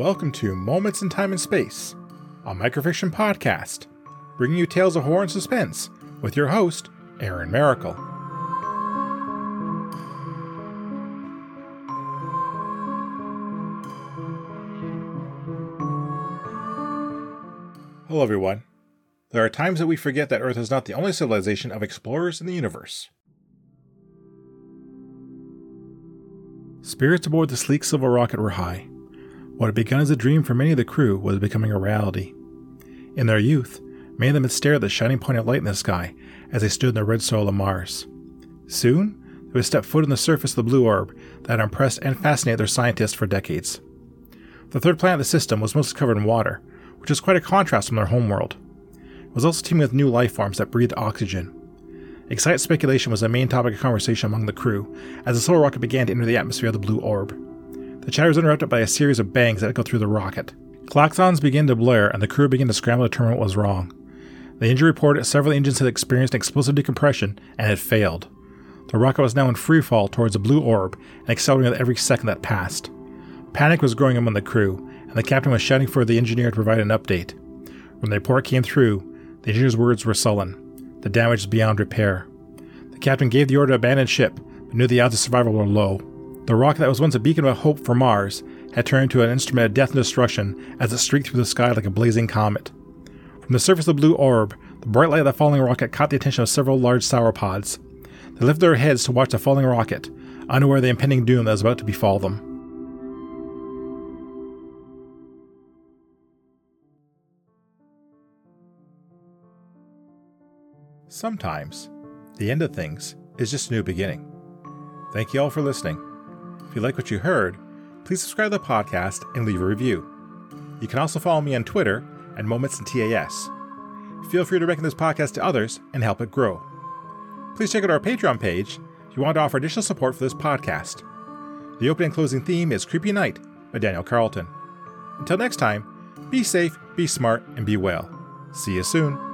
Welcome to Moments in Time and Space, a microfiction podcast, bringing you tales of horror and suspense with your host, Aaron Maracle. Hello, everyone. There are times that we forget that Earth is not the only civilization of explorers in the universe. Spirits aboard the sleek silver rocket were high. What had begun as a dream for many of the crew was becoming a reality. In their youth, many of them had stared at the shining point of light in the sky as they stood in the red soil of Mars. Soon, they would step foot on the surface of the blue orb that had impressed and fascinated their scientists for decades. The third planet of the system was mostly covered in water, which was quite a contrast from their homeworld. It was also teeming with new life forms that breathed oxygen. Excited speculation was the main topic of conversation among the crew as the solar rocket began to enter the atmosphere of the blue orb. The chatter was interrupted by a series of bangs that echoed through the rocket. Klaxons began to blare, and the crew began to scramble to determine what was wrong. The engine reported several engines had experienced explosive decompression and had failed. The rocket was now in free fall towards the blue orb and accelerating with every second that passed. Panic was growing among the crew, and the captain was shouting for the engineer to provide an update. When the report came through, the engineer's words were sullen. The damage is beyond repair. The captain gave the order to abandon ship, but knew the odds of survival were low. The rocket that was once a beacon of hope for Mars had turned into an instrument of death and destruction as it streaked through the sky like a blazing comet. From the surface of the blue orb, the bright light of the falling rocket caught the attention of several large sauropods. They lifted their heads to watch the falling rocket, unaware of the impending doom that was about to befall them. Sometimes, the end of things is just a new beginning. Thank you all for listening. If you like what you heard, please subscribe to the podcast and leave a review. You can also follow me on Twitter at Moments in TAS. Feel free to recommend this podcast to others and help it grow. Please check out our Patreon page if you want to offer additional support for this podcast. The opening and closing theme is Creepy Night by Daniel Carlton. Until next time, be safe, be smart, and be well. See you soon.